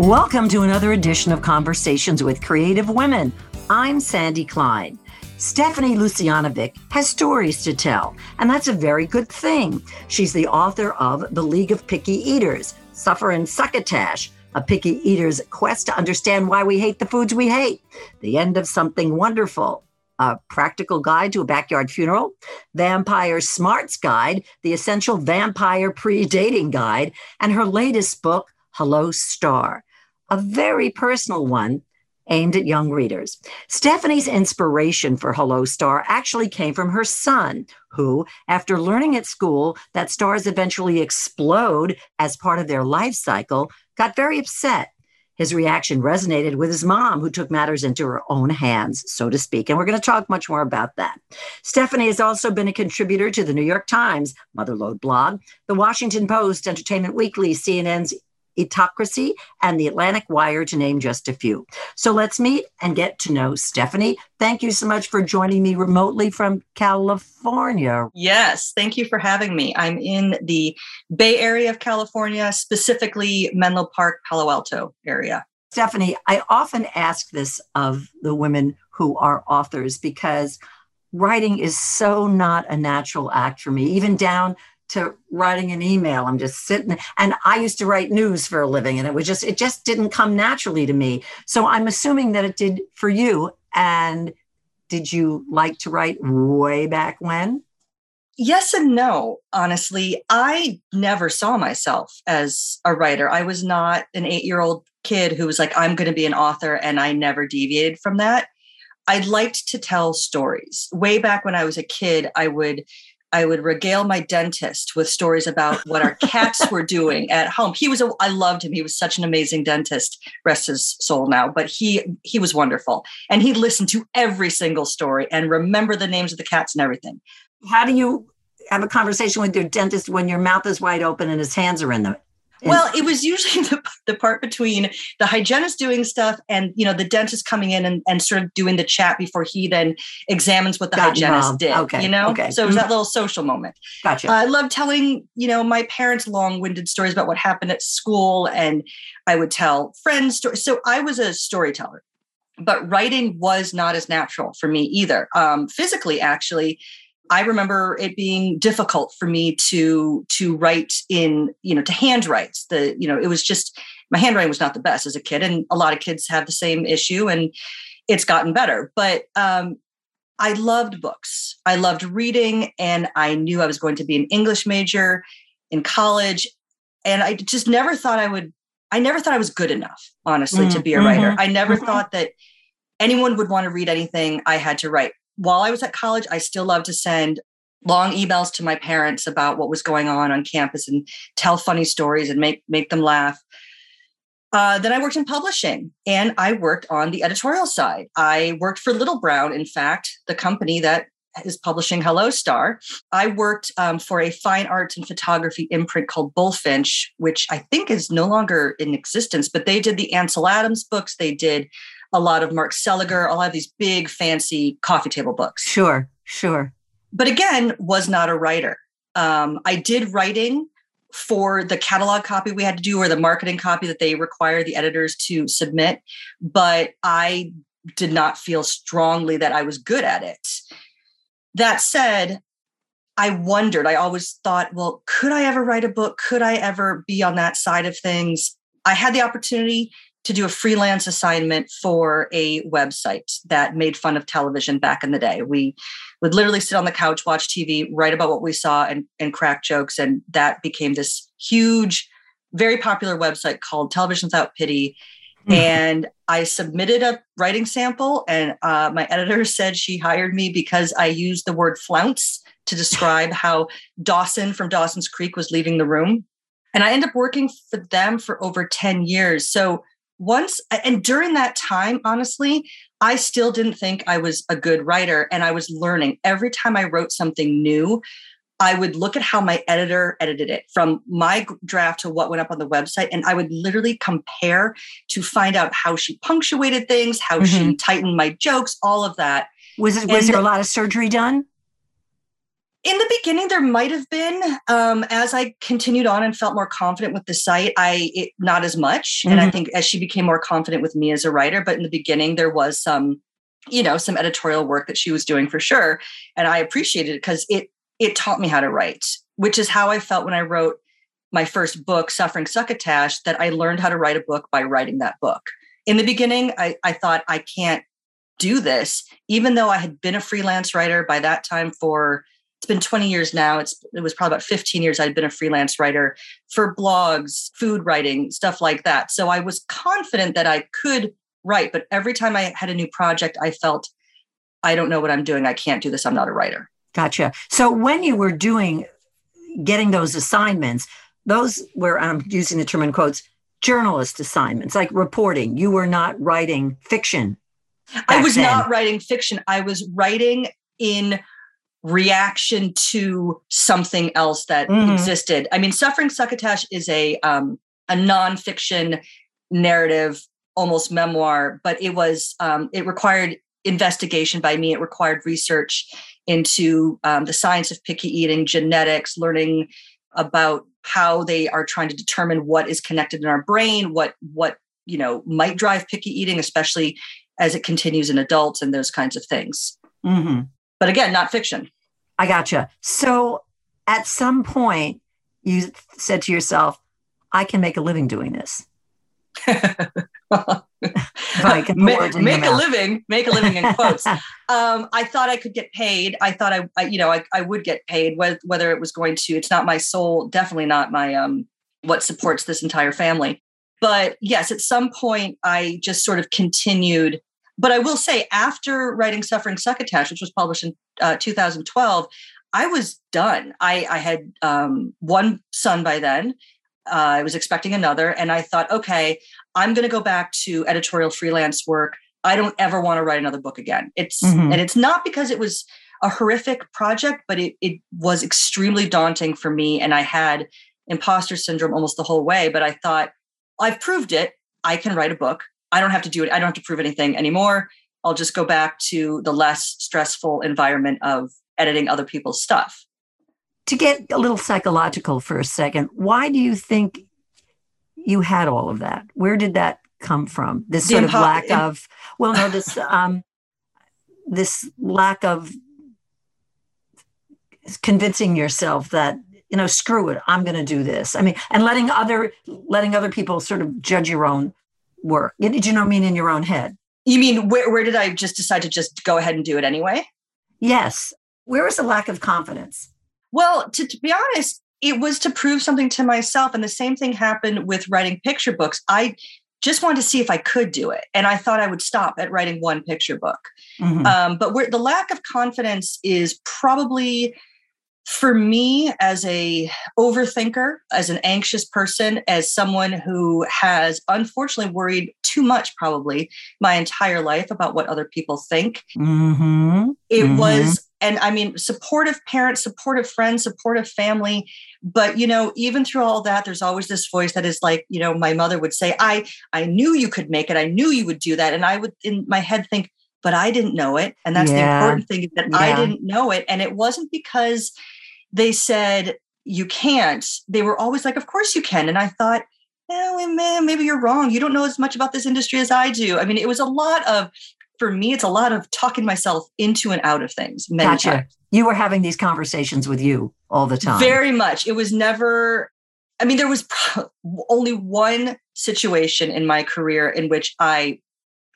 Welcome to another edition of Conversations with Creative Women. I'm Sandy Klein. Stephanie Lucianovic has stories to tell, and that's a very good thing. She's the author of The League of Picky Eaters, Suffering Succotash, a picky eater's quest to understand why we hate the foods we hate, The End of Something Wonderful, a practical guide to a backyard funeral, Vampire Smarts Guide, the essential vampire pre dating guide, and her latest book, Hello Star a very personal one aimed at young readers. Stephanie's inspiration for Hello Star actually came from her son, who, after learning at school that stars eventually explode as part of their life cycle, got very upset. His reaction resonated with his mom, who took matters into her own hands, so to speak. And we're going to talk much more about that. Stephanie has also been a contributor to the New York Times, Motherlode blog, the Washington Post, Entertainment Weekly, CNN's Eatocracy, and the Atlantic Wire, to name just a few. So let's meet and get to know Stephanie. Thank you so much for joining me remotely from California. Yes, thank you for having me. I'm in the Bay Area of California, specifically Menlo Park, Palo Alto area. Stephanie, I often ask this of the women who are authors because writing is so not a natural act for me, even down to writing an email. I'm just sitting and I used to write news for a living and it was just it just didn't come naturally to me. So I'm assuming that it did for you and did you like to write way back when? Yes and no, honestly. I never saw myself as a writer. I was not an 8-year-old kid who was like I'm going to be an author and I never deviated from that. I liked to tell stories. Way back when I was a kid, I would I would regale my dentist with stories about what our cats were doing at home. He was a, I loved him. He was such an amazing dentist, rest his soul now, but he he was wonderful. And he listened to every single story and remember the names of the cats and everything. How do you have a conversation with your dentist when your mouth is wide open and his hands are in the well, it was usually the, the part between the hygienist doing stuff and you know the dentist coming in and, and sort of doing the chat before he then examines what the Got hygienist involved. did. Okay. You know, okay. so it was that mm-hmm. little social moment. Gotcha. Uh, I love telling you know my parents long-winded stories about what happened at school, and I would tell friends stories. So I was a storyteller, but writing was not as natural for me either. Um, physically, actually, I remember it being difficult for me to to write in, you know, to handwrite. The, you know, it was just my handwriting was not the best as a kid, and a lot of kids have the same issue, and it's gotten better. But um, I loved books. I loved reading, and I knew I was going to be an English major in college, and I just never thought I would. I never thought I was good enough, honestly, mm-hmm. to be a writer. Mm-hmm. I never mm-hmm. thought that anyone would want to read anything I had to write while I was at college, I still loved to send long emails to my parents about what was going on on campus and tell funny stories and make make them laugh. Uh, then I worked in publishing and I worked on the editorial side. I worked for Little Brown, in fact, the company that is publishing Hello Star. I worked um, for a fine arts and photography imprint called Bulfinch, which I think is no longer in existence, but they did the Ansel Adams books. They did a lot of Mark Seliger, a lot of these big, fancy coffee table books. Sure, sure. But again, was not a writer. Um, I did writing for the catalog copy we had to do or the marketing copy that they require the editors to submit, but I did not feel strongly that I was good at it. That said, I wondered, I always thought, well, could I ever write a book? Could I ever be on that side of things? I had the opportunity to do a freelance assignment for a website that made fun of television back in the day. We would literally sit on the couch, watch TV, write about what we saw, and, and crack jokes. And that became this huge, very popular website called Television Without Pity. Mm-hmm. And I submitted a writing sample, and uh, my editor said she hired me because I used the word flounce to describe how Dawson from Dawson's Creek was leaving the room. And I ended up working for them for over 10 years. So once and during that time honestly i still didn't think i was a good writer and i was learning. Every time i wrote something new i would look at how my editor edited it from my draft to what went up on the website and i would literally compare to find out how she punctuated things how mm-hmm. she tightened my jokes all of that. Was it was and there a lot of surgery done In the beginning, there might have been. Um, as I continued on and felt more confident with the site, I it, not as much. Mm-hmm. And I mm-hmm. think as she became more confident with me as a writer, but in the beginning, there was some, you know, some editorial work that she was doing for sure, and I appreciated it because it it taught me how to write, which is how I felt when I wrote my first book, Suffering Succotash, that I learned how to write a book by writing that book. In the beginning, I, I thought I can't do this, even though I had been a freelance writer by that time for it's been 20 years now. It's it was probably about 15 years I'd been a freelance writer for blogs, food writing, stuff like that. So I was confident that I could write, but every time I had a new project, I felt I don't know what I'm doing. I can't do this. I'm not a writer. Gotcha. So when you were doing getting those assignments, those were I'm using the term in quotes, journalist assignments, like reporting. You were not writing fiction. I was then. not writing fiction. I was writing in reaction to something else that mm-hmm. existed. I mean, Suffering Succotash is a um, a nonfiction narrative, almost memoir, but it was um, it required investigation by me. It required research into um, the science of picky eating, genetics, learning about how they are trying to determine what is connected in our brain, what what you know might drive picky eating, especially as it continues in adults and those kinds of things. Mm-hmm. But again, not fiction. I gotcha. So at some point, you said to yourself, I can make a living doing this. make, make a living, make a living in quotes. um, I thought I could get paid. I thought I, I you know, I, I would get paid whether, whether it was going to, it's not my soul, definitely not my, um, what supports this entire family. But yes, at some point I just sort of continued but I will say, after writing Suffering Succotash, which was published in uh, 2012, I was done. I, I had um, one son by then. Uh, I was expecting another. And I thought, okay, I'm going to go back to editorial freelance work. I don't ever want to write another book again. It's mm-hmm. and it's not because it was a horrific project, but it it was extremely daunting for me. And I had imposter syndrome almost the whole way. But I thought, I've proved it. I can write a book. I don't have to do it. I don't have to prove anything anymore. I'll just go back to the less stressful environment of editing other people's stuff. To get a little psychological for a second, why do you think you had all of that? Where did that come from? This sort of lack of, well, no, this um, this lack of convincing yourself that you know, screw it, I'm going to do this. I mean, and letting other letting other people sort of judge your own work? Did you know I mean in your own head? You mean where, where did I just decide to just go ahead and do it anyway? Yes. Where was the lack of confidence? Well, to, to be honest, it was to prove something to myself. And the same thing happened with writing picture books. I just wanted to see if I could do it. And I thought I would stop at writing one picture book. Mm-hmm. Um, but where the lack of confidence is probably for me as a overthinker as an anxious person as someone who has unfortunately worried too much probably my entire life about what other people think mm-hmm. it mm-hmm. was and i mean supportive parents supportive friends supportive family but you know even through all that there's always this voice that is like you know my mother would say i i knew you could make it i knew you would do that and i would in my head think but i didn't know it and that's yeah. the important thing that yeah. i didn't know it and it wasn't because they said, you can't. They were always like, of course you can. And I thought, oh, eh, man, maybe you're wrong. You don't know as much about this industry as I do. I mean, it was a lot of, for me, it's a lot of talking myself into and out of things. Gotcha. Times. You were having these conversations with you all the time. Very much. It was never, I mean, there was only one situation in my career in which I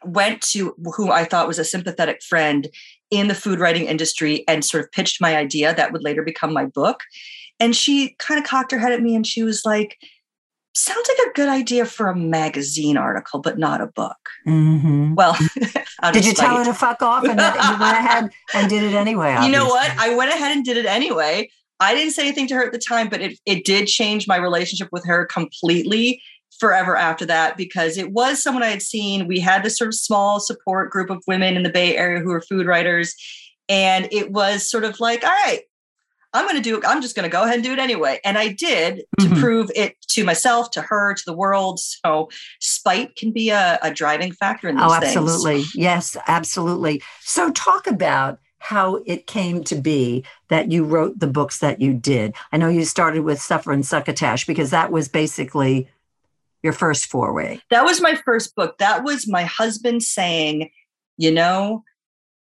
went to who I thought was a sympathetic friend in the food writing industry and sort of pitched my idea that would later become my book. And she kind of cocked her head at me and she was like, sounds like a good idea for a magazine article, but not a book. Mm-hmm. Well, did you tell her to fuck off and you went ahead and did it anyway? Obviously. You know what? I went ahead and did it anyway. I didn't say anything to her at the time, but it, it did change my relationship with her completely forever after that because it was someone I had seen. We had this sort of small support group of women in the Bay Area who were food writers. And it was sort of like, all right, I'm going to do, I'm just going to go ahead and do it anyway. And I did to mm-hmm. prove it to myself, to her, to the world. So spite can be a, a driving factor in these Oh, absolutely. Things. Yes, absolutely. So talk about how it came to be that you wrote the books that you did. I know you started with Suffering Succotash because that was basically your first foray. That was my first book. That was my husband saying, you know,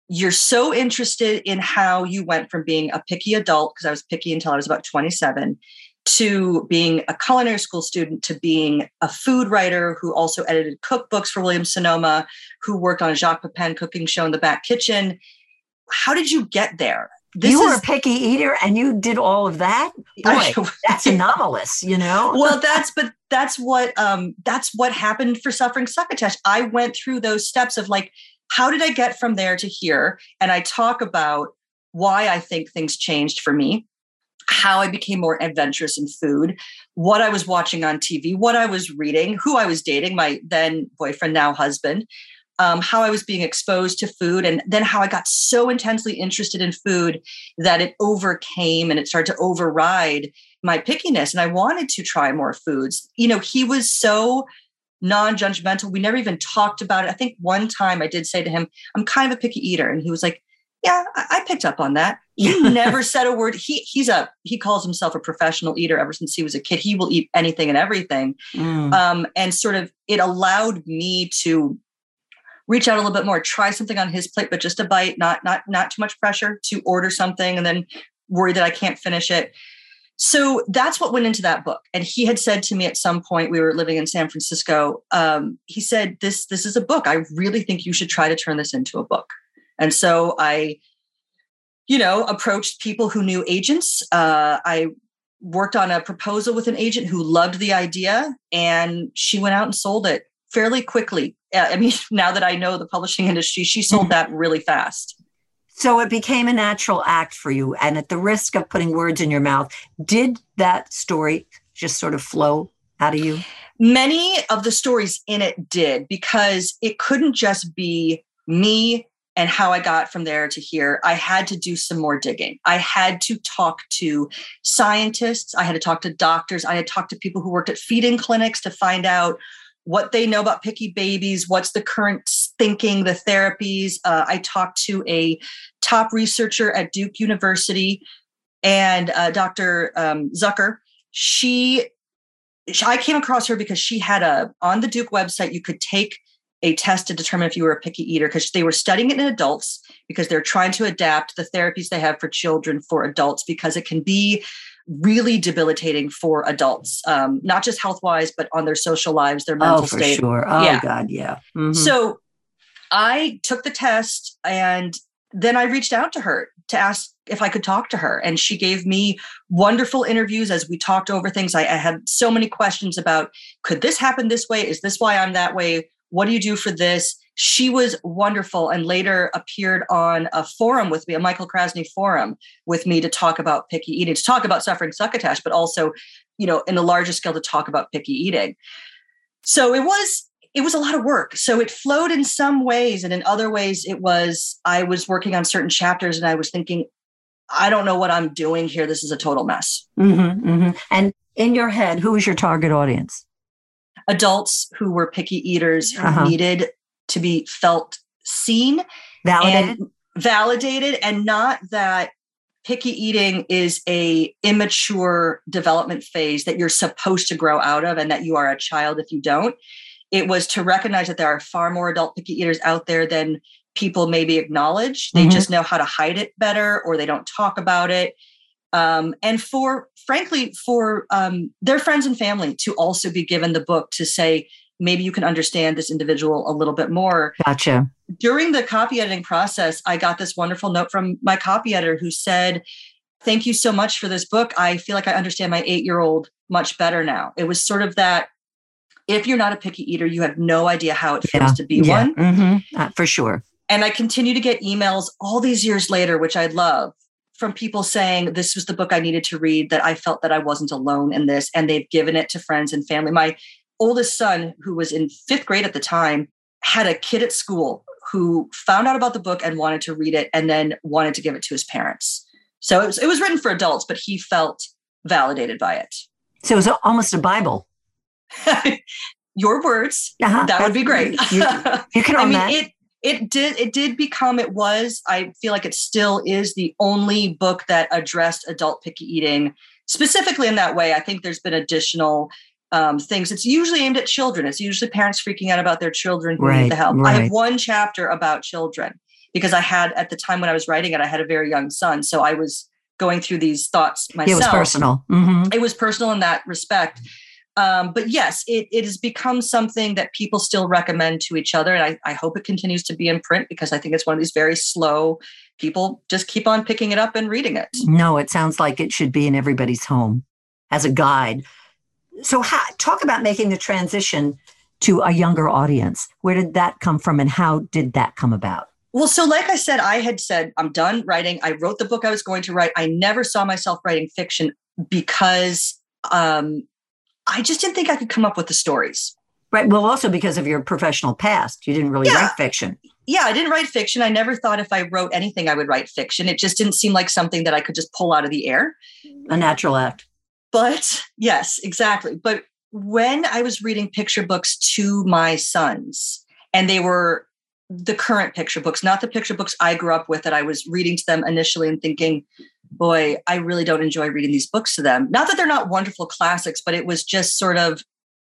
you're so interested in how you went from being a picky adult, because I was picky until I was about 27, to being a culinary school student to being a food writer who also edited cookbooks for Williams-Sonoma, who worked on a Jacques Pepin cooking show in the back kitchen. How did you get there? This you were is, a picky eater and you did all of that. Boy, that's anomalous, you know. well, that's but that's what um that's what happened for suffering succotash. I went through those steps of like, how did I get from there to here? And I talk about why I think things changed for me how I became more adventurous in food, what I was watching on TV, what I was reading, who I was dating, my then boyfriend, now husband, um, how I was being exposed to food, and then how I got so intensely interested in food that it overcame and it started to override my pickiness. And I wanted to try more foods. You know, he was so non-judgmental. We never even talked about it. I think one time I did say to him, I'm kind of a picky eater. And he was like, yeah, I, picked up on that. He never said a word. He he's a he calls himself a professional eater ever since he was a kid. He will eat anything and everything. Mm. Um, and sort of it allowed me to reach out a little bit more, try something on his plate, but just a bite, not not not too much pressure to order something and then worry that I can't finish it. So that's what went into that book. And he had said to me at some point, we were living in San Francisco. Um, he said, "This this is a book. I really think you should try to turn this into a book." And so I, you know, approached people who knew agents. Uh, I worked on a proposal with an agent who loved the idea, and she went out and sold it fairly quickly. Uh, I mean, now that I know the publishing industry, she sold mm-hmm. that really fast. So it became a natural act for you. And at the risk of putting words in your mouth, did that story just sort of flow out of you? Many of the stories in it did because it couldn't just be me and how I got from there to here, I had to do some more digging. I had to talk to scientists, I had to talk to doctors, I had to talk to people who worked at feeding clinics to find out what they know about picky babies, what's the current thinking, the therapies. Uh, I talked to a top researcher at Duke University and uh, Dr. Um, Zucker. She, I came across her because she had a on the Duke website. You could take a test to determine if you were a picky eater because they were studying it in adults because they're trying to adapt the therapies they have for children for adults because it can be really debilitating for adults, um, not just health wise, but on their social lives, their mental oh, for state. Sure. Oh, yeah. God. Yeah. Mm-hmm. So I took the test and then I reached out to her to ask if I could talk to her. And she gave me wonderful interviews as we talked over things. I, I had so many questions about could this happen this way? Is this why I'm that way? What do you do for this? She was wonderful and later appeared on a forum with me, a Michael Krasny forum with me to talk about picky eating, to talk about suffering succotash, but also, you know, in a larger scale to talk about picky eating. So it was it was a lot of work. So it flowed in some ways, and in other ways, it was I was working on certain chapters and I was thinking, I don't know what I'm doing here. This is a total mess. Mm-hmm, mm-hmm. And in your head, who was your target audience? adults who were picky eaters who uh-huh. needed to be felt seen, validated, and validated, and not that picky eating is a immature development phase that you're supposed to grow out of and that you are a child if you don't. It was to recognize that there are far more adult picky eaters out there than people maybe acknowledge. They mm-hmm. just know how to hide it better or they don't talk about it. Um, and for frankly for um, their friends and family to also be given the book to say maybe you can understand this individual a little bit more. Gotcha. During the copy editing process i got this wonderful note from my copy editor who said thank you so much for this book. I feel like i understand my eight year old much better now. It was sort of that if you're not a picky eater you have no idea how it feels yeah, to be yeah, one. Mm-hmm, uh, for sure. And i continue to get emails all these years later which i love from people saying this was the book I needed to read, that I felt that I wasn't alone in this. And they've given it to friends and family. My oldest son, who was in fifth grade at the time, had a kid at school who found out about the book and wanted to read it and then wanted to give it to his parents. So it was, it was written for adults, but he felt validated by it. So it was almost a Bible. Your words. Uh-huh. That would be great. You, you can I mean, that. it it did it did become it was i feel like it still is the only book that addressed adult picky eating specifically in that way i think there's been additional um, things it's usually aimed at children it's usually parents freaking out about their children who Right, need the help i have one chapter about children because i had at the time when i was writing it i had a very young son so i was going through these thoughts myself It was personal. hmm it was personal in that respect. Um, but yes, it, it has become something that people still recommend to each other. And I, I hope it continues to be in print because I think it's one of these very slow people just keep on picking it up and reading it. No, it sounds like it should be in everybody's home as a guide. So, how, talk about making the transition to a younger audience. Where did that come from, and how did that come about? Well, so like I said, I had said, I'm done writing. I wrote the book I was going to write. I never saw myself writing fiction because um, I just didn't think I could come up with the stories. Right. Well, also because of your professional past, you didn't really Yeah. write fiction. yeah, I didn't write fiction. I never thought if I wrote anything, I would write fiction. It just didn't seem like something that I could just pull out of the air. A natural act. But yes, exactly. But when I was reading picture books to my sons, and they were the current picture books, not the picture books I grew up with, that I was reading to them initially and thinking, boy, I really don't enjoy reading these books to them. Not that they're not wonderful classics, but it was just sort of,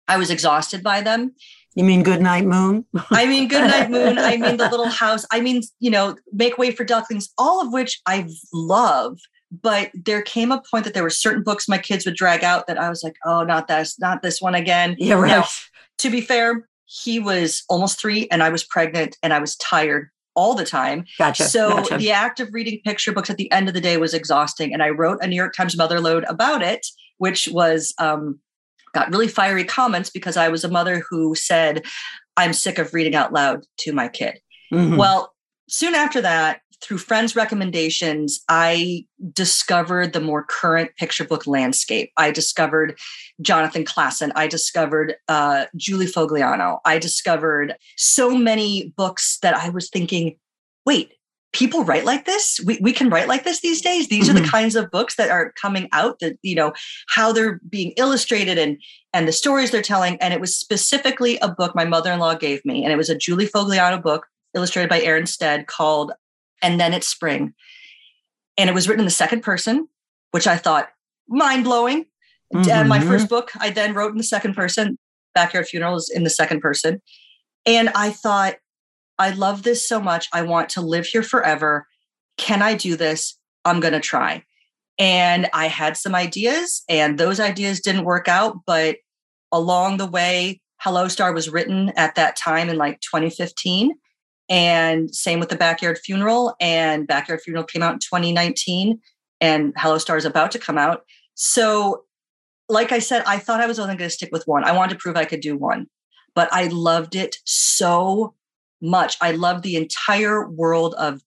I was exhausted by them. You mean Goodnight Moon? I mean, Goodnight Moon. I mean, The Little House. I mean, you know, Make Way for Ducklings, all of which I love. But there came a point that there were certain books my kids would drag out that I was like, oh, not this, not this one again. Yeah, right. Now, to be fair, he was almost three and I was pregnant and I was tired all the time. Gotcha. So gotcha. the act of reading picture books at the end of the day was exhausting. And I wrote a New York Times Motherlode about it, which was um, got really fiery comments because I was a mother who said, I'm sick of reading out loud to my kid. Mhm. Well, soon after that, through friends' recommendations, I discovered the more current picture book landscape. I discovered Jonathan Klassen. I discovered uh, Julie Fogliano. I discovered so many books that I was thinking, wait, people write like this? We, we can write like this these days? These are the Mhm. kinds of books that are coming out that, you know, how they're being illustrated and and the stories they're telling. And it was specifically a book my mother-in-law gave me. And it was a Julie Fogliano book illustrated by Erin Stead called And Then It's Spring. And it was written in the second person, which I thought mind-blowing. And my Mhm. first book, I then wrote in the second person. Backyard Funerals in the second person. And I thought, I love this so much. I want to live here forever. Can I do this? I'm going to try. And I had some ideas, and those ideas didn't work out. But along the way, Hello Star was written at that time in like 2015. And same with the Backyard Funeral. And Backyard Funeral came out in 2019, and Hello Star is about to come out. So, like I said, I thought I was only going to stick with one. I wanted to prove I could do one, but I loved it so much. I loved the entire world of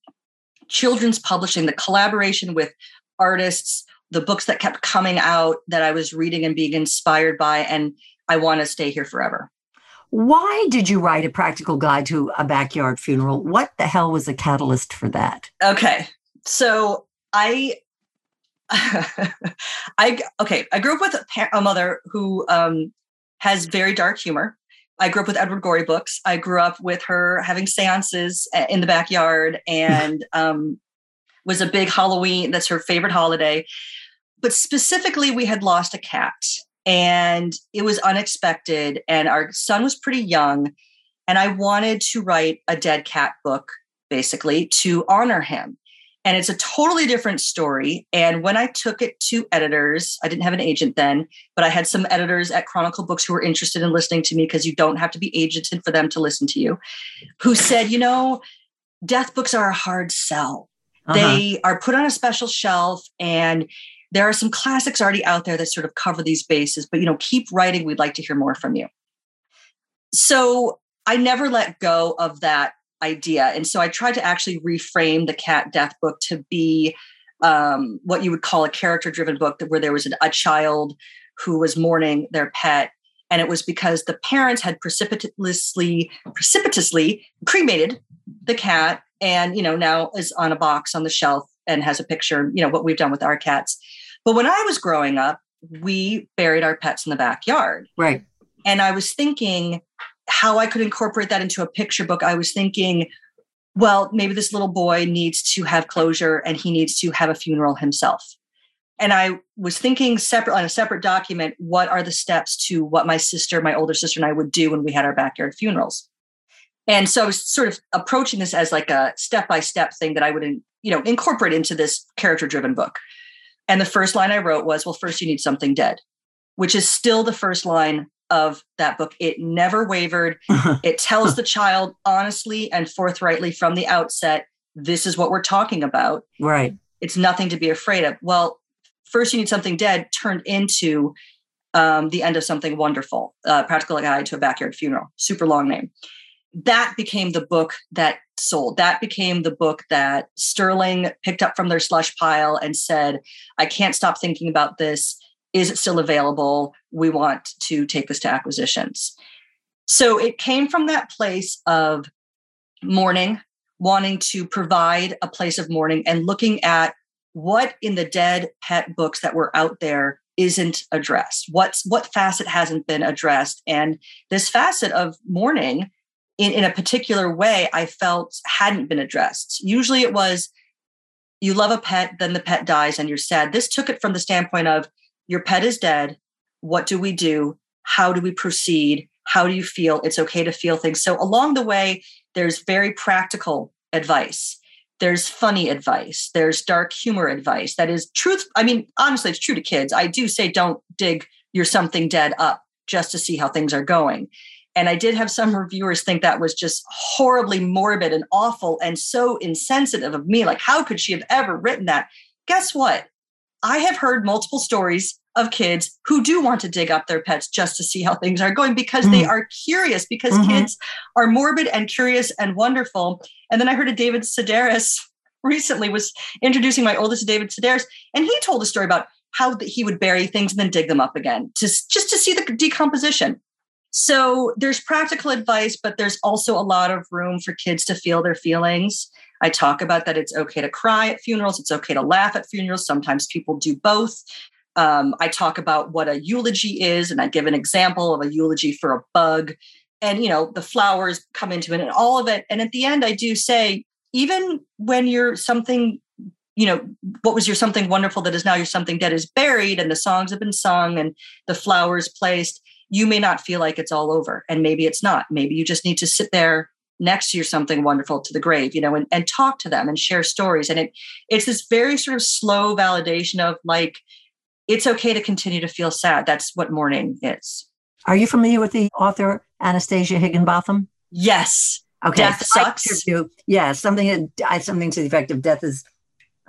children's publishing, the collaboration with artists, the books that kept coming out that I was reading and being inspired by. And I want to stay here forever. Why did you write a practical guide to a backyard funeral? What the hell was the catalyst for that? Okay. So I I okay, I grew up with a, pa- a mother who um has very dark humor. I grew up with Edward Gorey books. I grew up with her having seances in the backyard and um was a big Halloween. That's her favorite holiday. But specifically, we had lost a cat and it was unexpected. And our son was pretty young. And I wanted to write a dead cat book, basically, to honor him. And it's a totally different story. And when I took it to editors, I didn't have an agent then, but I had some editors at Chronicle Books who were interested in listening to me because you don't have to be agented for them to listen to you, who said, you know, death books are a hard sell. Uh-huh. They are put on a special shelf and there are some classics already out there that sort of cover these bases, but you know, keep writing. We'd like to hear more from you. So I never let go of that idea. And so I tried to actually reframe the cat death book to be um, what you would call a character driven book where there was a, a child who was mourning their pet. And it was because the parents had precipitously, precipitously cremated the cat and, you know, now is on a box on the shelf and has a picture, you know, what we've done with our cats. But when I was growing up, we buried our pets in the backyard. Right. And I was thinking how I could incorporate that into a picture book. I was thinking, well, maybe this little boy needs to have closure and he needs to have a funeral himself. And I was thinking separate on a separate document, what are the steps to what my sister, my older sister, and I would do when we had our backyard funerals. And so I was sort of approaching this as like a step by step thing that I would, you know, incorporate into this character driven book. And the first line I wrote was, well, first you need something dead, which is still the first line of that book. It never wavered. it tells the child honestly and forthrightly from the outset, this is what we're talking about. Right. It's nothing to be afraid of. Well, first you need something dead turned into um, the end of something wonderful, uh, practical guide to a backyard funeral. Super long name. That became the book that sold. That became the book that Sterling picked up from their slush pile and said, "I can't stop thinking about this. Is it still available? We want to take this to acquisitions." So it came from that place of mourning, wanting to provide a place of mourning, and looking at what in the dead pet books that were out there isn't addressed what's what facet hasn't been addressed and this facet of mourning in, in a particular way i felt hadn't been addressed. Usually it was you love a pet then the pet dies and you're sad. This took it from the standpoint of your pet is dead. What do we do? How do we proceed? How do you feel? It's okay to feel things. So along the way there's very practical advice. There's funny advice. There's dark humor advice. That is truth i mean honestly it's true to kids. I do say don't dig your something dead up just to see how things are going and i did have some reviewers think that was just horribly morbid and awful and so insensitive of me. Like how could she have ever written that? Guess what? I have heard multiple stories of kids who do want to dig up their pets just to see how things are going because mm. they are curious because mm-hmm. kids are morbid and curious and wonderful. And then i heard a david sedaris recently was introducing my oldest david sedaris and he told a story about how he would bury things and then dig them up again to, just to see the decomposition so there's practical advice but there's also a lot of room for kids to feel their feelings I talk about that it's okay to cry at funerals, it's okay to laugh at funerals. Sometimes people do both. Um, I talk about what a eulogy is, and I give an example of a eulogy for a bug. And, you know, the flowers come into it and all of it. And at the end, I do say, even when you're something, you know, what was your something wonderful that is now your something dead is buried and the songs have been sung and the flowers placed, you may not feel like it's all over. And maybe it's not. Maybe you just need to sit there next to your something wonderful to the grave you know and, and talk to them and share stories and it it's this very sort of slow validation of like it's okay to continue to feel sad. That's what mourning is. Are you familiar with the author Anastasia Higginbotham? Yes. Okay. Death sucks. Yeah, something something to the effect of death is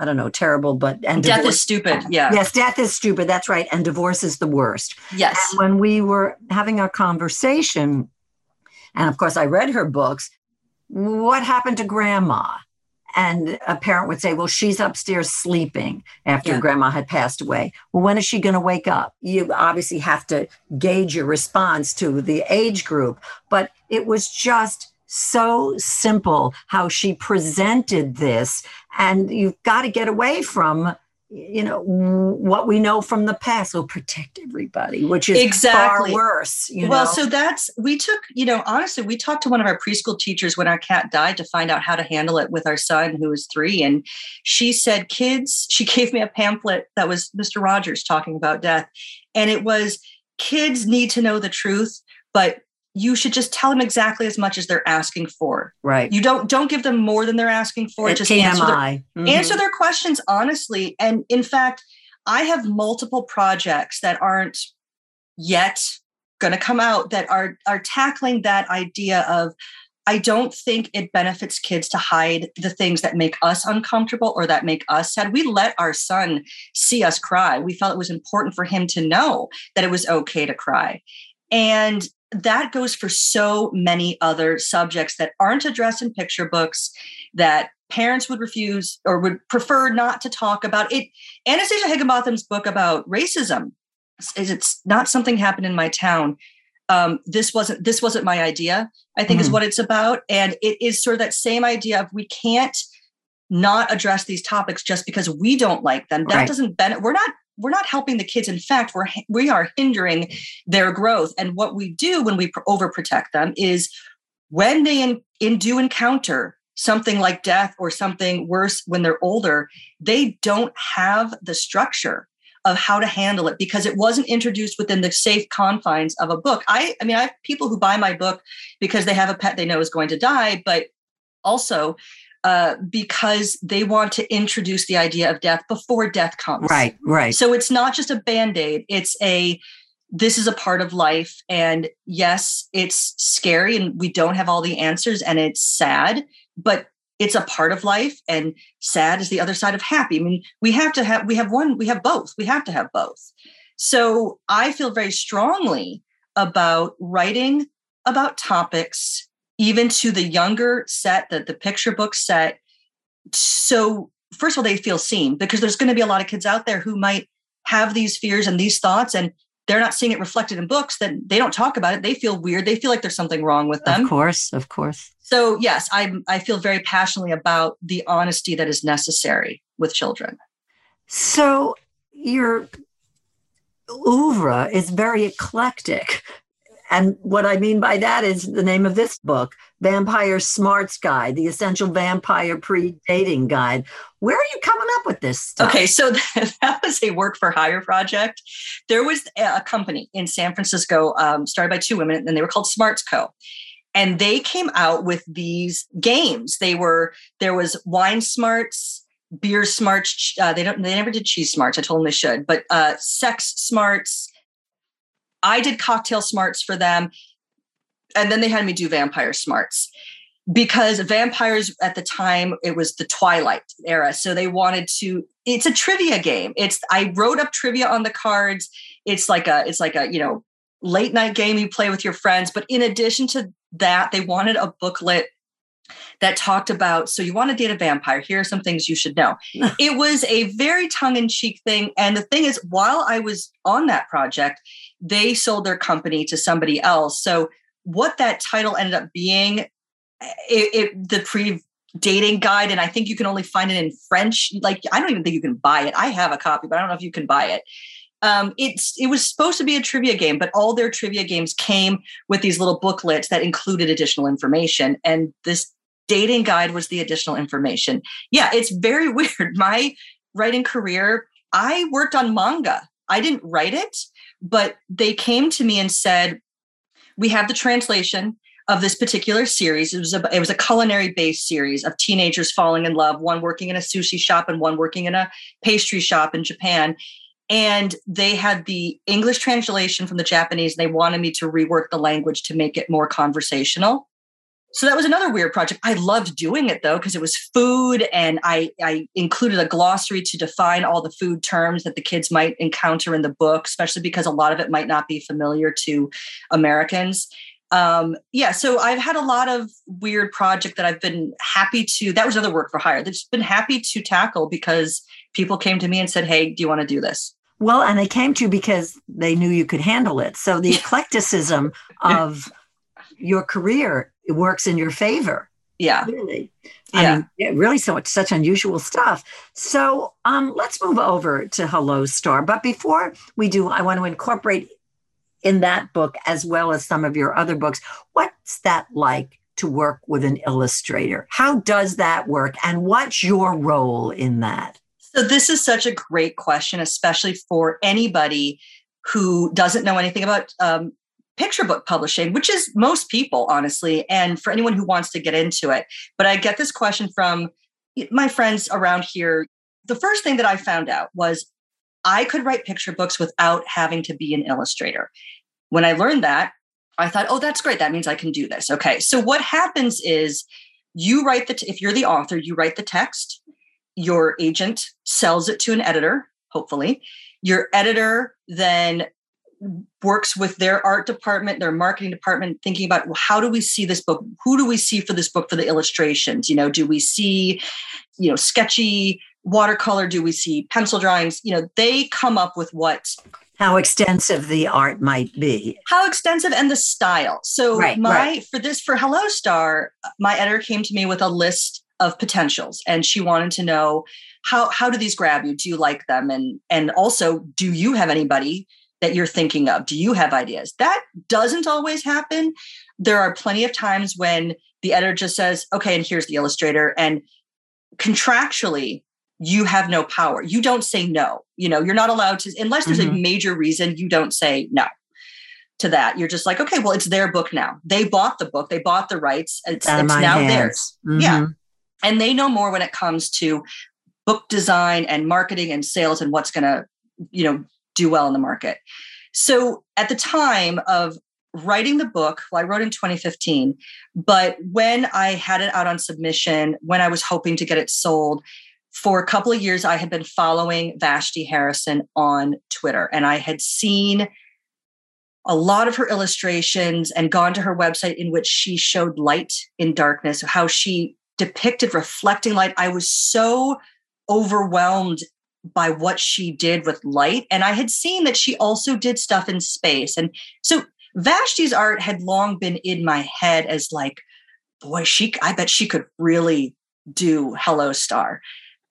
I don't know, terrible, but and death divorce, is stupid. Yeah. Yes, death is stupid. That's right. And divorce is the worst. Yes. And when we were having our conversation, and of course I read her books, what happened to grandma? and a parent would say, Well, she's upstairs sleeping after yeah. grandma had passed away. Well, when is she going to wake up? You obviously have to gauge your response to the age group, but it was just so simple how she presented this. And you've got to get away from you know what we know from the past will protect everybody which is exactly. far worse well know? so that's we took you know honestly we talked to one of our preschool teachers when our cat died to find out how to handle it with our son who was three and she said kids she gave me a pamphlet that was mr rogers talking about death and it was kids need to know the truth but you should just tell them exactly as much as they're asking for. Right. You don't don't give them more than they're asking for. Just answer their, mm-hmm. answer their questions honestly. And in fact, I have multiple projects that aren't yet going to come out that are are tackling that idea of I don't think it benefits kids to hide the things that make us uncomfortable or that make us sad. We let our son see us cry. We felt it was important for him to know that it was okay to cry. And that goes for so many other subjects that aren't addressed in picture books that parents would refuse or would prefer not to talk about it anastasia higginbotham's book about racism is it's not something happened in my town um, this wasn't this wasn't my idea i think mm-hmm. is what it's about and it is sort of that same idea of we can't not address these topics just because we don't like them that right. doesn't benefit we're not we're not helping the kids in fact we're we are hindering their growth and what we do when we overprotect them is when they in, in do encounter something like death or something worse when they're older, they don't have the structure of how to handle it because it wasn't introduced within the safe confines of a book. I I mean I have people who buy my book because they have a pet they know is going to die, but also uh, because they want to introduce the idea of death before death comes. Right, right. So it's not just a band-aid, it's a this is a part of life and yes, it's scary and we don't have all the answers and it's sad, but it's a part of life and sad is the other side of happy. I mean, we have to have we have one, we have both. We have to have both. So I feel very strongly about writing about topics even to the younger set, the, the picture book set. So, first of all, they feel seen because there's going to be a lot of kids out there who might have these fears and these thoughts, and they're not seeing it reflected in books. Then they don't talk about it. They feel weird. They feel like there's something wrong with them. Of course, of course. So, yes, I I feel very passionately about the honesty that is necessary with children. So, your oeuvre is very eclectic. And what I mean by that is the name of this book, Vampire Smarts Guide, the Essential Vampire Pre Dating Guide. Where are you coming up with this stuff? Okay, so that was a work for hire project. There was a company in San Francisco um, started by two women, and they were called Smarts Co and they came out with these games they were there was wine smarts beer smarts uh, they don't they never did cheese smarts i told them they should but uh, sex smarts I did cocktail smarts for them. And then they had me do vampire smarts. Because vampires at the time it was the twilight era so they wanted to it's a trivia game. It's i wrote up trivia on the cards. It's like a it's like a you know late night game you play with your friends but in addition to that they wanted a booklet that talked about so you want to date a vampire? Here are some things you should know. It was a very tongue-in-cheek thing and the thing is while i was on that project they sold their company to somebody else so what that title ended up being it, it the pre dating guide and i think you can only find it in french like i don't even think you can buy it i have a copy but i don't know if you can buy it um, it's it was supposed to be a trivia game, but all their trivia games came with these little booklets that included additional information. And this dating guide was the additional information. Yeah, it's very weird. My writing career, I worked on manga. I didn't write it, but they came to me and said, "We have the translation of this particular series. It was a it was a culinary based series of teenagers falling in love, one working in a sushi shop and one working in a pastry shop in Japan." And they had the English translation from the Japanese. And they wanted me to rework the language to make it more conversational so that was another weird project. I loved doing it though because it was food, and I I included a glossary to define all the food terms that the kids might encounter in the book, especially because a lot of it might not be familiar to Americans. Um, yeah, so I've had a lot of weird project that I've been happy to. That was other work for hire. That's been happy to tackle because people came to me and said, "Hey, do you want to do this?" Well, and they came to you because they knew you could handle it. So the eclecticism of your career works in your favor. Yeah. Really. I yeah. Mean, yeah, really so it's such unusual stuff. So um let's move over to Hello Star. But before we do, I want to incorporate in that book as well as some of your other books. What's that like to work with an illustrator? How does that work? And what's your role in that? So this is such a great question, especially for anybody who doesn't know anything about um, picture book publishing, which is most people, honestly, and for anyone who wants to get into it. But I get this question from my friends around here. The first thing that I found out was I could write picture books without having to be an illustrator. When I learned that, I thought, oh, that's great. That means I can do this. Okay. So what happens is you write the, t- if you're the author, you write the text, your agent sells it to an editor, hopefully. Your editor then works with their art department, their marketing department, thinking about well, how do we see this book? Who do we see for this book for the illustrations? You know, do we see, you know, sketchy watercolor? Do we see pencil drawings? You know, they come up with what how extensive the art might be how extensive and the style so right, my right. for this for hello star my editor came to me with a list of potentials and she wanted to know how how do these grab you do you like them and and also do you have anybody that you're thinking of? Do you have ideas? That doesn't always happen. There are plenty of times when the editor just says, okay, and here's the illustrator. And contractually, you have no power. You don't say no. You know, you're not allowed to, unless there's mm-hmm. a major reason, you don't say no to that. You're just like, okay, well, it's their book now. They bought the book, they bought the rights. It's, it's now hands. theirs. Mm-hmm. Yeah. And they know more when it comes to book design and marketing and sales and what's going to, you know, do well in the market. So at the time of writing the book, well, I wrote in 2015, but when I had it out on submission, when I was hoping to get it sold, for a couple of years, I had been following Vashti Harrison on Twitter, and I had seen a lot of her illustrations and gone to her website in which she showed light in darkness, how she depicted reflecting light. I was so overwhelmed by what she did with light. And I had seen that she also did stuff in space. And so Vashti's art had long been in my head as like, boy, she, I bet she could really do Hello Star.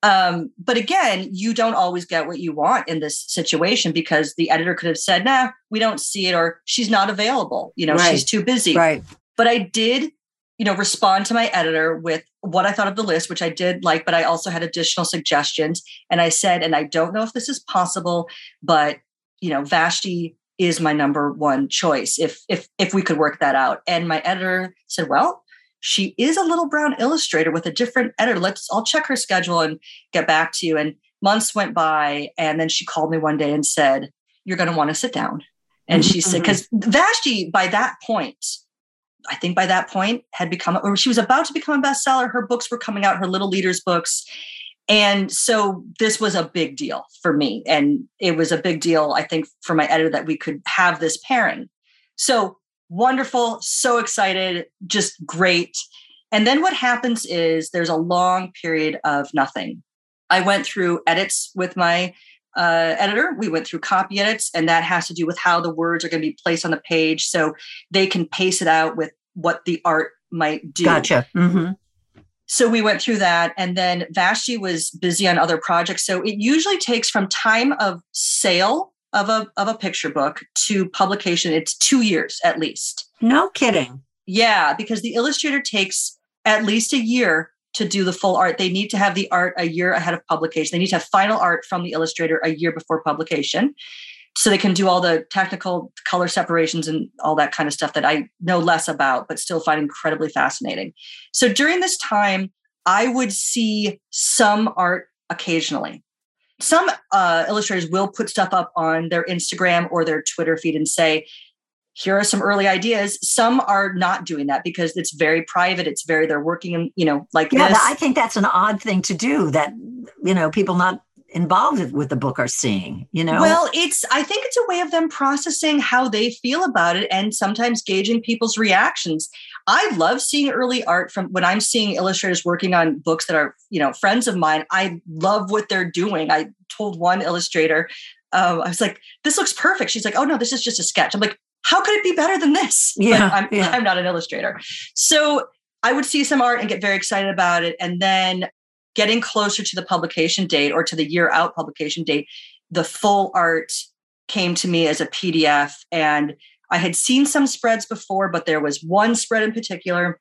Um, but again, you don't always get what you want in this situation because the editor could have said, nah, we don't see it, or she's not available. You know, right. she's too busy. Right. But I did, you know, respond to my editor with what I thought of the list, which I did like, but I also had additional suggestions. And I said, and I don't know if this is possible, but you know, Vashti is my number one choice if if if we could work that out. And my editor said, well, she is a Little Brown illustrator with a different editor. Let's I'll check her schedule and get back to you. And months went by, and then she called me one day and said, You're gonna want to sit down. And she said, because mm-hmm. Vashti, by that point, I think by that point had become, or she was about to become a bestseller. Her books were coming out, her Little Leaders books. And so this was a big deal for me. And it was a big deal, I think, for my editor that we could have this pairing. So wonderful, so excited, just great. And then what happens is there's a long period of nothing. I went through edits with my uh, editor. We went through copy edits, and that has to do with how the words are going to be placed on the page so they can pace it out with what the art might do. Gotcha. Mm-hmm. So we went through that, and then Vashti was busy on other projects. So it usually takes from time of sale of a of a picture book to publication it's 2 years at least no kidding yeah because the illustrator takes at least a year to do the full art. They need to have the art a year ahead of publication. They need to have final art from the illustrator a year before publication so they can do all the technical color separations and all that kind of stuff that I know less about, but still find incredibly fascinating. So during this time, I would see some art occasionally. Some uh, illustrators will put stuff up on their Instagram or their Twitter feed and say, here are some early ideas. Some are not doing that because it's very private. It's very, they're working in, you know, like yeah, this. I think that's an odd thing to do that, you know, people not involved with the book are seeing you know well it's i think it's a way of them processing how they feel about it and sometimes gauging people's reactions i love seeing early art from when i'm seeing illustrators working on books that are you know friends of mine i love what they're doing i told one illustrator um, i was like this looks perfect she's like oh no this is just a sketch i'm like how could it be better than this yeah, I'm, yeah. I'm not an illustrator so I would see some art and get very excited about it. And then getting closer to the publication date or to the year out publication date, the full art came to me as a PDF. And I had seen some spreads before, but there was one spread in particular.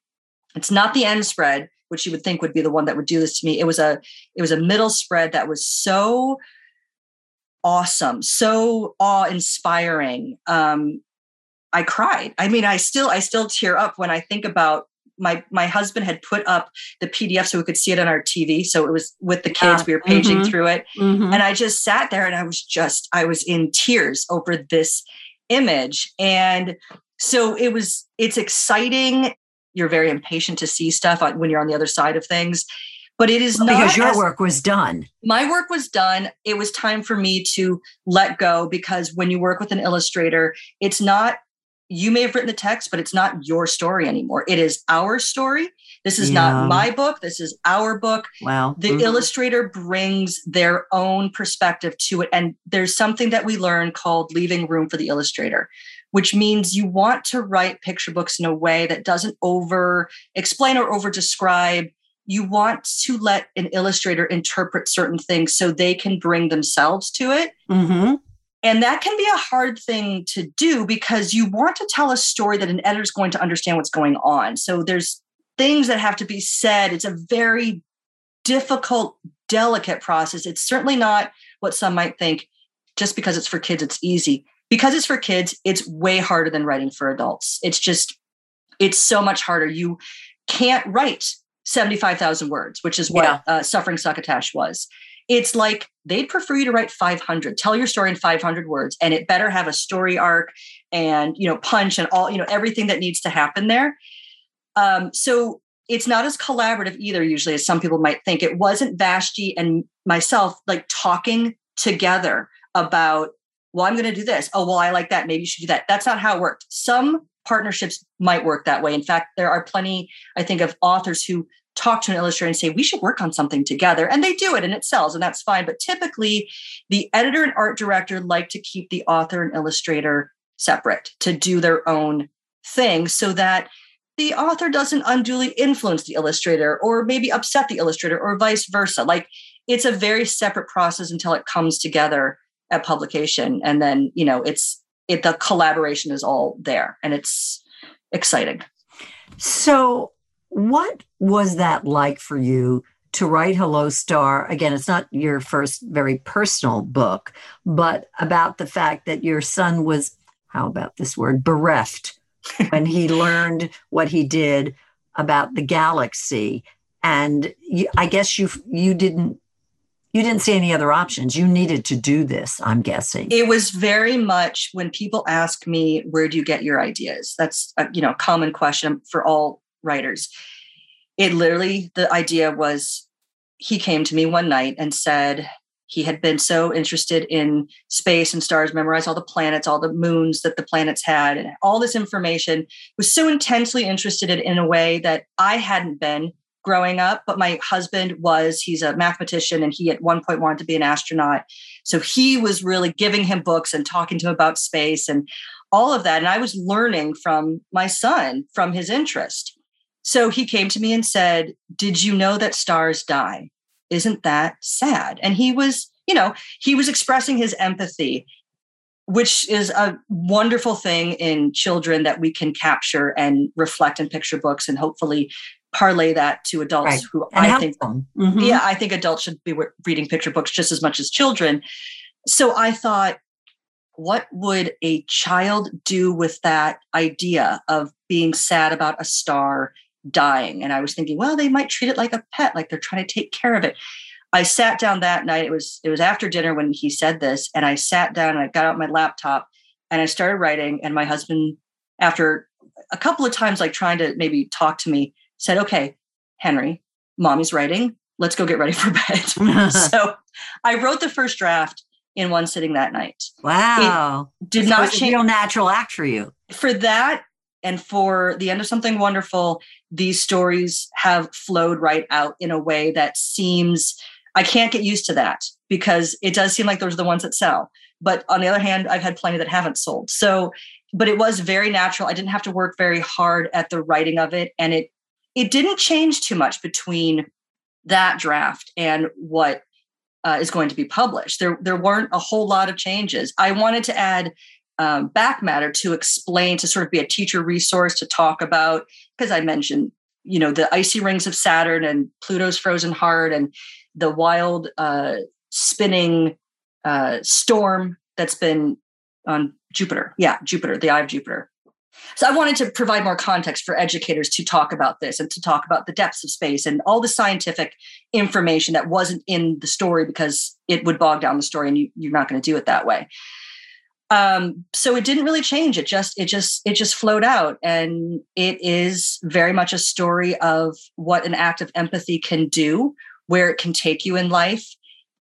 It's not the end spread, which you would think would be the one that would do this to me. It was a it was a middle spread that was so awesome, so awe-inspiring. Um, I cried. I mean, I still I still tear up when I think about my my husband had put up the PDF so we could see it on our TV. So it was with the kids, yeah. we were paging mm-hmm. through it. Mm-hmm. And I just sat there and I was just, I was in tears over this image. And so it was, it's exciting. You're very impatient to see stuff when you're on the other side of things. But it is not because your as, work was done. My work was done. It was time for me to let go because when you work with an illustrator, it's not you may have written the text, but it's not your story anymore. It is our story. This is yeah. not my book. This is our book. Wow. The mm-hmm. illustrator brings their own perspective to it. And there's something that we learn called leaving room for the illustrator, which means you want to write picture books in a way that doesn't over explain or over describe. You want to let an illustrator interpret certain things so they can bring themselves to it. Mm-hmm. And that can be a hard thing to do because you want to tell a story that an editor is going to understand what's going on. So there's things that have to be said. It's a very difficult, delicate process. It's certainly not what some might think just because it's for kids, it's easy. Because it's for kids, it's way harder than writing for adults. It's just, it's so much harder. You can't write 75,000 words, which is what yeah. uh, Suffering Succotash was. It's like they'd prefer you to write 500. Tell your story in 500 words, and it better have a story arc and you know punch and all you know everything that needs to happen there. Um, so it's not as collaborative either, usually, as some people might think. It wasn't Vashti and myself like talking together about, well, I'm going to do this. Oh, well, I like that. Maybe you should do that. That's not how it worked. Some partnerships might work that way. In fact, there are plenty, I think, of authors who talk to an illustrator and say, we should work on something together. And they do it and it sells, and that's fine. But typically, the editor and art director like to keep the author and illustrator separate to do their own thing so that the author doesn't unduly influence the illustrator or maybe upset the illustrator or vice versa. Like it's a very separate process until it comes together at publication. And then, you know, it's it the collaboration is all there and it's exciting. So what was that like for you to write Hello Star? Again, it's not your first very personal book, but about the fact that your son was, how about this word, bereft when he learned what he did about the galaxy. And you, I guess you you didn't you didn't see any other options. You needed to do this, I'm guessing. It was very much when people ask me, where do you get your ideas? That's a you know, common question for all writers. It literally, the idea was he came to me one night and said he had been so interested in space and stars, memorized all the planets, all the moons that the planets had, and all this information, was so intensely interested in, in a way that I hadn't been growing up, but my husband was, he's a mathematician and he at one point wanted to be an astronaut. So he was really giving him books and talking to him about space and all of that. And I was learning from my son, from his interest. So he came to me and said, Did you know that stars die? Isn't that sad? And he was, you know, he was expressing his empathy, which is a wonderful thing in children that we can capture and reflect in picture books and hopefully parlay that to adults right. who and I think, mm-hmm. yeah, I think adults should be reading picture books just as much as children. So I thought, what would a child do with that idea of being sad about a star dying. And I was thinking, well, they might treat it like a pet, like they're trying to take care of it. I sat down that night. It was it was after dinner when he said this, and I sat down and I got out my laptop and I started writing. And my husband, after a couple of times, like trying to maybe talk to me, said, "Okay, Henry, mommy's writing. Let's go get ready for bed." so I wrote the first draft in one sitting that night. Wow! It did not change. Real natural act for you. For that, and for the end of something wonderful, these stories have flowed right out in a way that seems I can't get used to that because it does seem like those are the ones that sell. But on the other hand, I've had plenty that haven't sold. So, but it was very natural. I didn't have to work very hard at the writing of it, and it it didn't change too much between that draft and what uh, is going to be published. There there weren't a whole lot of changes. I wanted to add um, back matter to explain to sort of be a teacher resource to talk about because i mentioned you know the icy rings of saturn and pluto's frozen heart and the wild uh, spinning uh, storm that's been on jupiter. Yeah jupiter the eye of jupiter. So i wanted to provide more context for educators to talk about this and to talk about the depths of space and all the scientific information that wasn't in the story because it would bog down the story and you, you're not going to do it that way um, so it didn't really change. It just it just it just flowed out. And it is very much a story of what an act of empathy can do where it can take you in life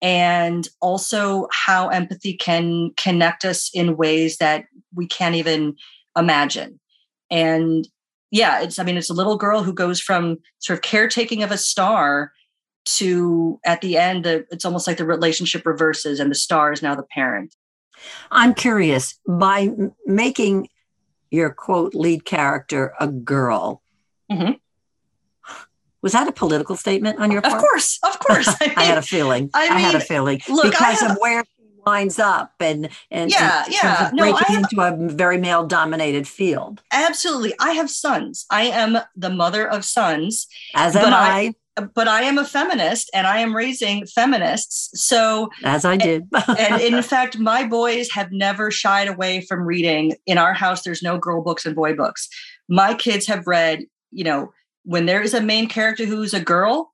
and also how empathy can connect us in ways that we can't even imagine. And yeah it's i mean it's a little girl who goes from sort of caretaking of a star to at the end it's almost like the relationship reverses and the star is now the parent I'm curious by making your quote lead character a girl. Mm-hmm. Was that a political statement on your part? Of course, of course. I, mean, I had a feeling. I, mean, I had a feeling look, because have, of where she winds up and and yeah and yeah no breaking have, into a very male dominated field absolutely i have sons i am the mother of sons as am I, I but I am a feminist and I am raising feminists. So, as I did. and in fact, my boys have never shied away from reading. In our house, there's no girl books and boy books. My kids have read, you know, when there is a main character who's a girl,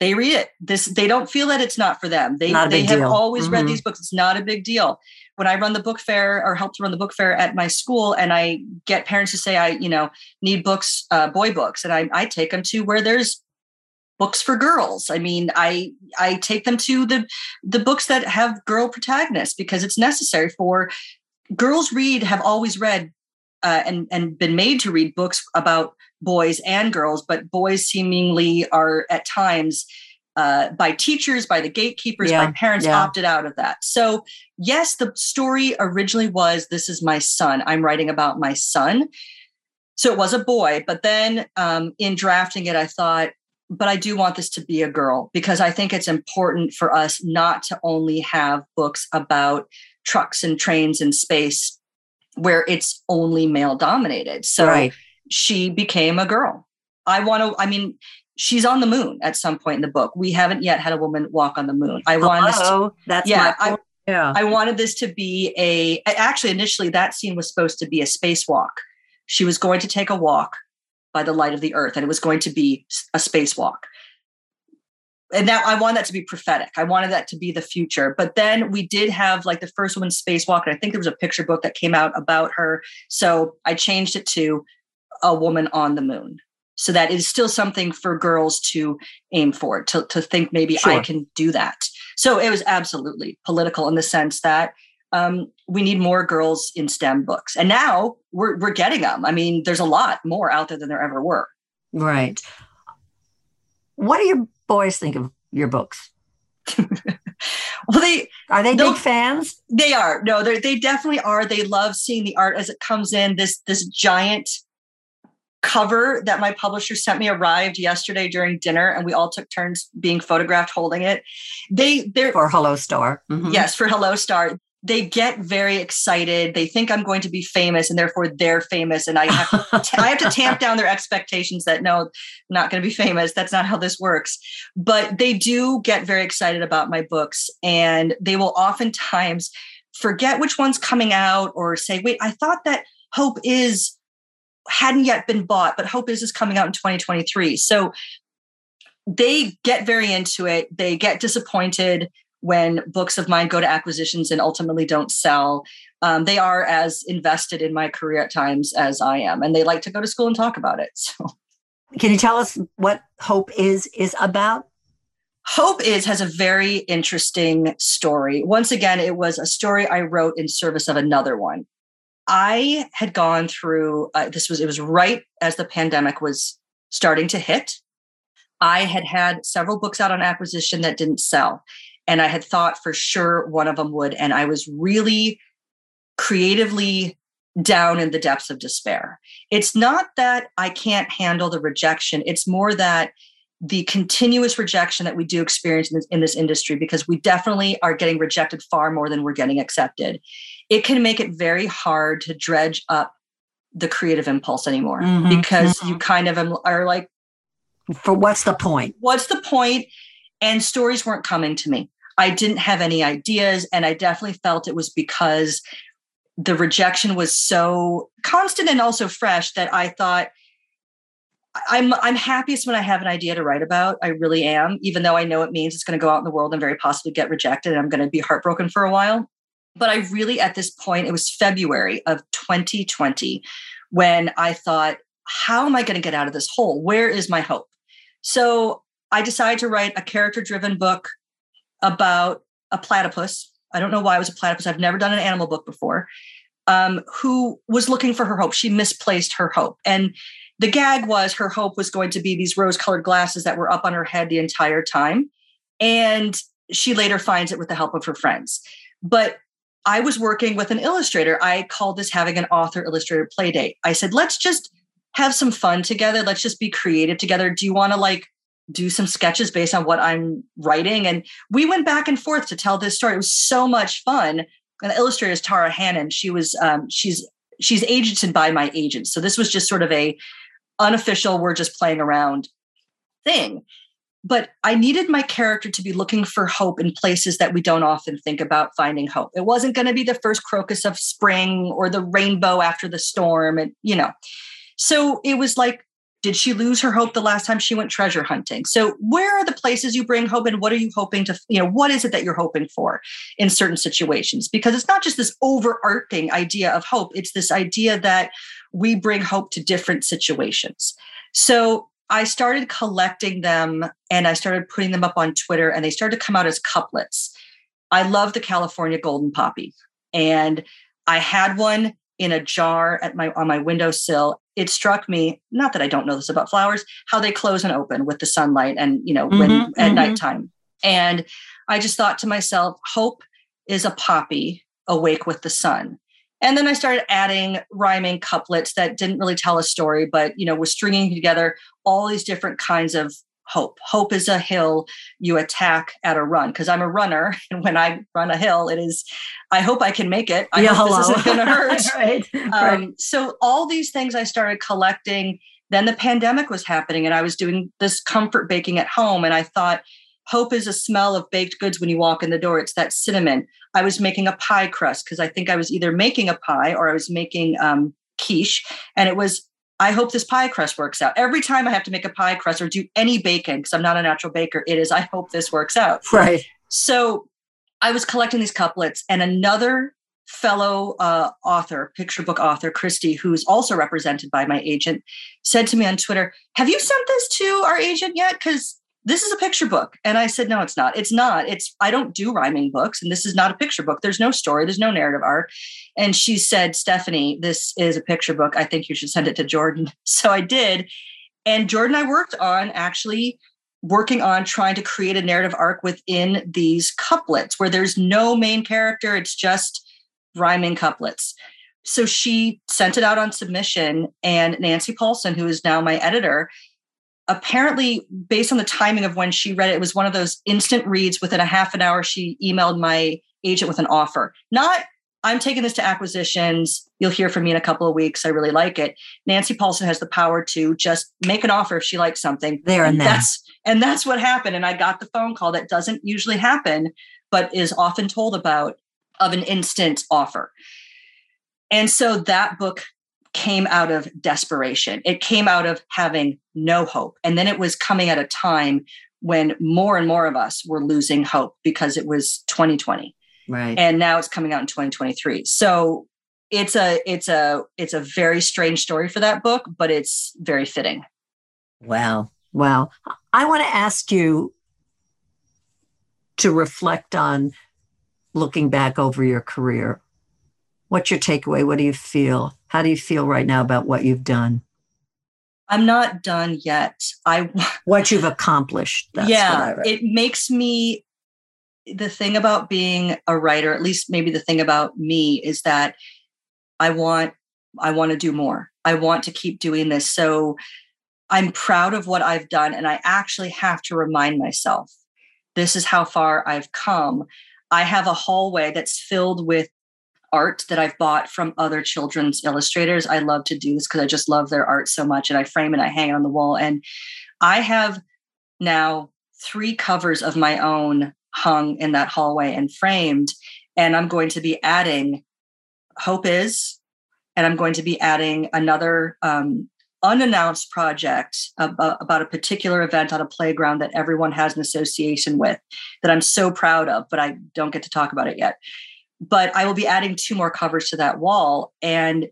they read it. This they don't feel that it's not for them. They they have deal. always mm-hmm. read these books. It's not a big deal. When I run the book fair or help to run the book fair at my school, and I get parents to say I you know need books, uh, boy books, and I I take them to where there's books for girls. I mean, I I take them to the the books that have girl protagonists because it's necessary for girls read have always read uh, and and been made to read books about boys and girls, but boys seemingly are at times uh, by teachers, by the gatekeepers, yeah, by parents yeah. opted out of that. So, yes, the story originally was this is my son. I'm writing about my son. So it was a boy, but then um, in drafting it, I thought, but I do want this to be a girl because I think it's important for us not to only have books about trucks and trains and space where it's only male dominated. So right. she became a girl. I want to, I mean, she's on the moon at some point in the book. We haven't yet had a woman walk on the moon. I wanted to, that's yeah, I, yeah. I wanted this to be a actually initially that scene was supposed to be a spacewalk. She was going to take a walk by the light of the earth and it was going to be a spacewalk and that I wanted that to be prophetic. I wanted that to be the future. But then we did have like the first woman spacewalk, and I think there was a picture book that came out about her. So I changed it to a woman on the moon. So that is still something for girls to aim for, to, to think maybe sure. I can do that. So it was absolutely political in the sense that um, we need more girls in STEM books. And now we're, we're getting them. I mean, there's a lot more out there than there ever were. Right. What do your boys think of your books? well, they are they big fans. They are. No, they they definitely are. They love seeing the art as it comes in. This this giant cover that my publisher sent me arrived yesterday during dinner, and we all took turns being photographed holding it. They they're for Hello Star. Mm-hmm. Yes, for Hello Star they get very excited. They think I'm going to be famous, and therefore they're famous. And I have to, I have to tamp down their expectations that no, I'm not going to be famous. That's not how this works. But they do get very excited about my books, and they will oftentimes forget which one's coming out, or say, "Wait, I thought that Hope is hadn't yet been bought, but Hope is is coming out in 2023." So they get very into it. They get disappointed when books of mine go to acquisitions and ultimately don't sell. Um, they are as invested in my career at times as I am, and they like to go to school and talk about it. So, can you tell us what Hope is is about? Hope is has a very interesting story. Once again, it was a story I wrote in service of another one. I had gone through uh, this was it was right as the pandemic was starting to hit. I had had several books out on acquisition that didn't sell. And I had thought for sure one of them would. And I was really creatively down in the depths of despair. It's not that I can't handle the rejection, it's more that the continuous rejection that we do experience in this, in this, industry, because we definitely are getting rejected far more than we're getting accepted, it can make it very hard to dredge up the creative impulse anymore mm-hmm, because mm-hmm. you kind of are like, for what's the point? What's the point? And stories weren't coming to me. I didn't have any ideas. And I definitely felt it was because the rejection was so constant and also fresh that I thought, I'm I'm happiest when I have an idea to write about. I really am, even though I know it means it's going to go out in the world and very possibly get rejected and I'm going to be heartbroken for a while. But I really, at this point, it was February of 2020 when I thought, how am I going to get out of this hole? Where is my hope? So I decided to write a character driven book about a platypus. I don't know why it was a platypus. I've never done an animal book before. Um, who was looking for her hope. She misplaced her hope. And the gag was her hope was going to be these rose colored glasses that were up on her head the entire time. And she later finds it with the help of her friends. But I was working with an illustrator. I called this having an author illustrator play date. I said, let's just have some fun together. Let's just be creative together. Do you want to like do some sketches based on what I'm writing. And we went back and forth to tell this story. It was so much fun. And the illustrator is Tara Hannon. She was um, she's she's agented by my agent. So this was just sort of a unofficial, we're just playing around thing. But I needed my character to be looking for hope in places that we don't often think about finding hope. It wasn't going to be the first crocus of spring or the rainbow after the storm. And, you know, so it was like did she lose her hope the last time she went treasure hunting? So, where are the places you bring hope and what are you hoping to, you know, what is it that you're hoping for in certain situations? Because it's not just this overarching idea of hope, it's this idea that we bring hope to different situations. So, I started collecting them and I started putting them up on Twitter and they started to come out as couplets. I love the California golden poppy and I had one in a jar at my on my windowsill it struck me not that i don't know this about flowers how they close and open with the sunlight and you know when mm-hmm, at mm-hmm. nighttime and i just thought to myself hope is a poppy awake with the sun and then i started adding rhyming couplets that didn't really tell a story but you know was stringing together all these different kinds of hope. Hope is a hill you attack at a run because I'm a runner. And when I run a hill, it is, I hope I can make it. I yeah, hope hello. this isn't going to hurt. right, um, right. So all these things I started collecting. Then the pandemic was happening and I was doing this comfort baking at home. And I thought, hope is a smell of baked goods when you walk in the door. It's that cinnamon. I was making a pie crust because I think I was either making a pie or I was making um, quiche. And it was I hope this pie crust works out. Every time I have to make a pie crust or do any baking, because I'm not a natural baker, it is, I hope this works out. Right. So I was collecting these couplets, and another fellow uh, author, picture book author, Christy, who's also represented by my agent, said to me on Twitter, Have you sent this to our agent yet? Because this is a picture book. And I said, no, it's not. It's not. It's, I don't do rhyming books. And this is not a picture book. There's no story. There's no narrative arc. And she said, Stephanie, this is a picture book. I think you should send it to Jordan. So I did. And Jordan I worked on actually working on trying to create a narrative arc within these couplets where there's no main character. It's just rhyming couplets. So she sent it out on submission. And Nancy Paulsen, who is now my editor, apparently based on the timing of when she read it, it was one of those instant reads. Within a half an hour she emailed my agent with an offer. Not i'm taking this to acquisitions. You'll hear from me in a couple of weeks. I really like it. Nancy Paulsen has the power to just make an offer if she likes something. There and, and that's and that's what happened. And i got the phone call that doesn't usually happen but is often told about of an instant offer. And so that book came out of desperation. It came out of having no hope. And then it was coming at a time when more and more of us were losing hope because it was 2020. Right. And now it's coming out in 2023. So it's a it's a it's a very strange story for that book, but it's very fitting. Wow. Wow. I want to ask you to reflect on looking back over your career. What's your takeaway? What do you feel? How do you feel right now about what you've done? I'm not done yet. I what you've accomplished. yeah, it makes me the thing about being a writer, at least maybe the thing about me is that I want I want to do more. I want to keep doing this. So I'm proud of what I've done and I actually have to remind myself this is how far I've come. I have a hallway that's filled with art that I've bought from other children's illustrators. I love to do this because I just love their art so much. And I frame it, and I hang it on the wall. And I have now three covers of my own hung in that hallway and framed. And I'm going to be adding Hope Is, and I'm going to be adding another um, unannounced project about, about, a particular event on a playground that everyone has an association with that I'm so proud of, but I don't get to talk about it yet but I will be adding two more covers to that wall. And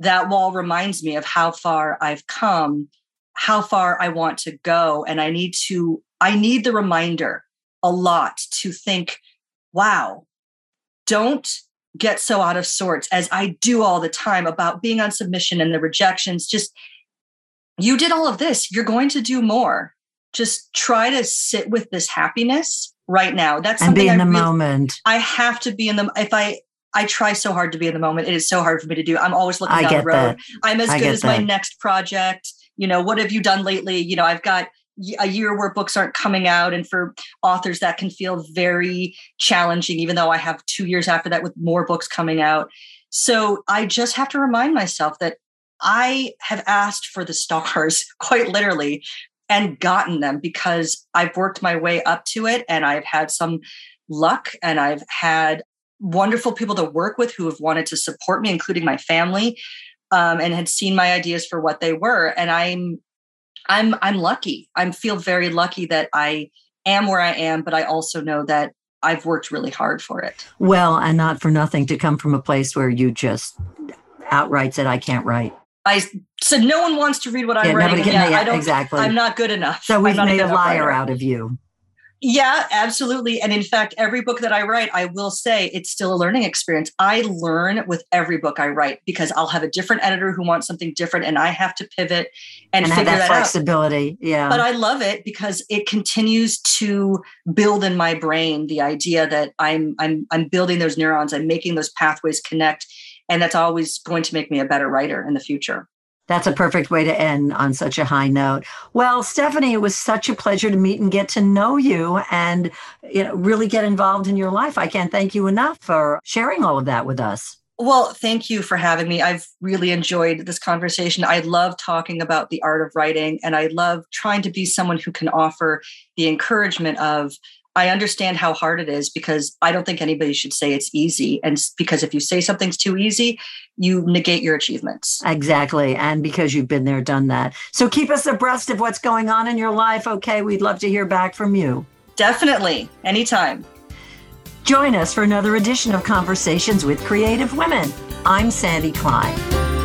that wall reminds me of how far I've come, how far I want to go. And I need to, I need the reminder a lot to think, wow, don't get so out of sorts as I do all the time about being on submission and the rejections. Just, you did all of this, you're going to do more. Just try to sit with this happiness right now. That's and something be in I the really, moment. I have to be in the if I I try so hard to be in the moment. It is so hard for me to do. I'm always looking I down the road. That. I'm as I good as that. my next project. You know, what have you done lately? You know, I've got a year where books aren't coming out. And for authors, that can feel very challenging, even though I have two years after that with more books coming out. So I just have to remind myself that I have asked for the stars quite literally and gotten them because I've worked my way up to it and I've had some luck and I've had wonderful people to work with who have wanted to support me, including my family, um, and had seen my ideas for what they were. And I'm, I'm, I'm lucky. I feel very lucky that I am where I am, but I also know that I've worked really hard for it. Well, and not for nothing to come from a place where you just outright said, "I can't write." I said, "No one wants to read what I'm yeah, writing." Can, yeah, yeah, I don't, exactly. I'm not good enough. So we've made a liar writer. out of you. Yeah, absolutely. And in fact, every book that I write, I will say it's still a learning experience. I learn with every book I write because I'll have a different editor who wants something different and I have to pivot and, and figure that, that flexibility. Out. Yeah. But I love it because it continues to build in my brain the idea that I'm I'm I'm building those neurons, I'm making those pathways connect. And that's always going to make me a better writer in the future. That's a perfect way to end on such a high note. Well, Stephanie, it was such a pleasure to meet and get to know you and you know, really get involved in your life. I can't thank you enough for sharing all of that with us. Well, thank you for having me. I've really enjoyed this conversation. I love talking about the art of writing, and I love trying to be someone who can offer the encouragement of I understand how hard it is because I don't think anybody should say it's easy. And because if you say something's too easy, you negate your achievements. Exactly. And because you've been there, done that. So keep us abreast of what's going on in your life. Okay. We'd love to hear back from you. Definitely. Anytime. Join us for another edition of Conversations with Creative Women. I'm Sandy Klein.